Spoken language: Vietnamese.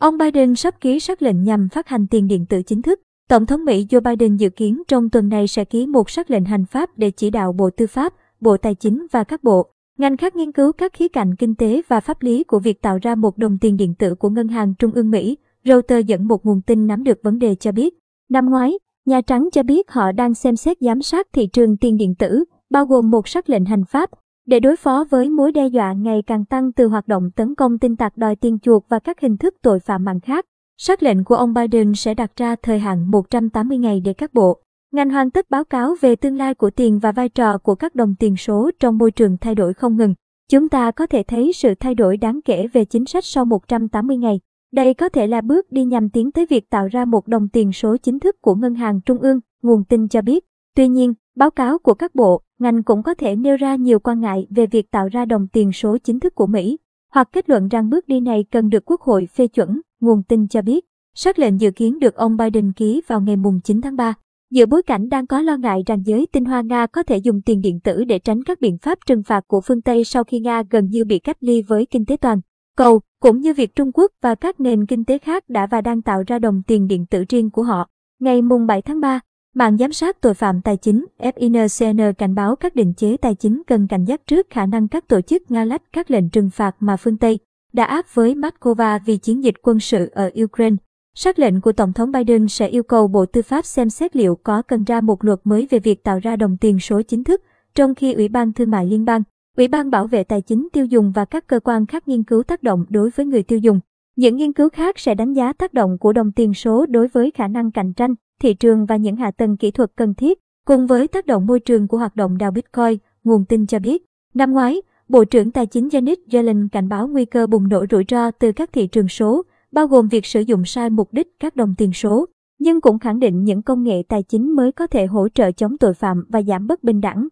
Ông Biden sắp ký sắc lệnh nhằm phát hành tiền điện tử chính thức. Tổng thống Mỹ Joe Biden dự kiến trong tuần này sẽ ký một sắc lệnh hành pháp để chỉ đạo Bộ Tư pháp, Bộ Tài chính và các bộ, ngành khác nghiên cứu các khía cạnh kinh tế và pháp lý của việc tạo ra một đồng tiền điện tử của Ngân hàng Trung ương Mỹ. Reuters dẫn một nguồn tin nắm được vấn đề cho biết. Năm ngoái, Nhà Trắng cho biết họ đang xem xét giám sát thị trường tiền điện tử, bao gồm một sắc lệnh hành pháp, để đối phó với mối đe dọa ngày càng tăng từ hoạt động tấn công tin tặc đòi tiền chuộc và các hình thức tội phạm mạng khác. Sắc lệnh của ông Biden sẽ đặt ra thời hạn 180 ngày để các bộ, ngành hoàn tất báo cáo về tương lai của tiền và vai trò của các đồng tiền số trong môi trường thay đổi không ngừng. Chúng ta có thể thấy sự thay đổi đáng kể về chính sách sau 180 ngày. Đây có thể là bước đi nhằm tiến tới việc tạo ra một đồng tiền số chính thức của Ngân hàng Trung ương, nguồn tin cho biết. Tuy nhiên, báo cáo của các bộ, ngành cũng có thể nêu ra nhiều quan ngại về việc tạo ra đồng tiền số chính thức của Mỹ, hoặc kết luận rằng bước đi này cần được Quốc hội phê chuẩn, nguồn tin cho biết. Sắc lệnh dự kiến được ông Biden ký vào ngày mùng 9 tháng 3. Giữa bối cảnh đang có lo ngại rằng giới tinh hoa Nga có thể dùng tiền điện tử để tránh các biện pháp trừng phạt của phương Tây sau khi Nga gần như bị cách ly với kinh tế toàn cầu, cũng như việc Trung Quốc và các nền kinh tế khác đã và đang tạo ra đồng tiền điện tử riêng của họ. Ngày mùng 7 tháng 3, Mạng giám sát tội phạm tài chính FINCN cảnh báo các định chế tài chính cần cảnh giác trước khả năng các tổ chức Nga lách các lệnh trừng phạt mà phương Tây đã áp với Moscow vì chiến dịch quân sự ở Ukraine. Sắc lệnh của Tổng thống Biden sẽ yêu cầu Bộ Tư pháp xem xét liệu có cần ra một luật mới về việc tạo ra đồng tiền số chính thức, trong khi Ủy ban Thương mại Liên bang, Ủy ban Bảo vệ Tài chính tiêu dùng và các cơ quan khác nghiên cứu tác động đối với người tiêu dùng. Những nghiên cứu khác sẽ đánh giá tác động của đồng tiền số đối với khả năng cạnh tranh, thị trường và những hạ tầng kỹ thuật cần thiết, cùng với tác động môi trường của hoạt động đào Bitcoin, nguồn tin cho biết. Năm ngoái, Bộ trưởng Tài chính Janet Yellen cảnh báo nguy cơ bùng nổ rủi ro từ các thị trường số, bao gồm việc sử dụng sai mục đích các đồng tiền số, nhưng cũng khẳng định những công nghệ tài chính mới có thể hỗ trợ chống tội phạm và giảm bất bình đẳng.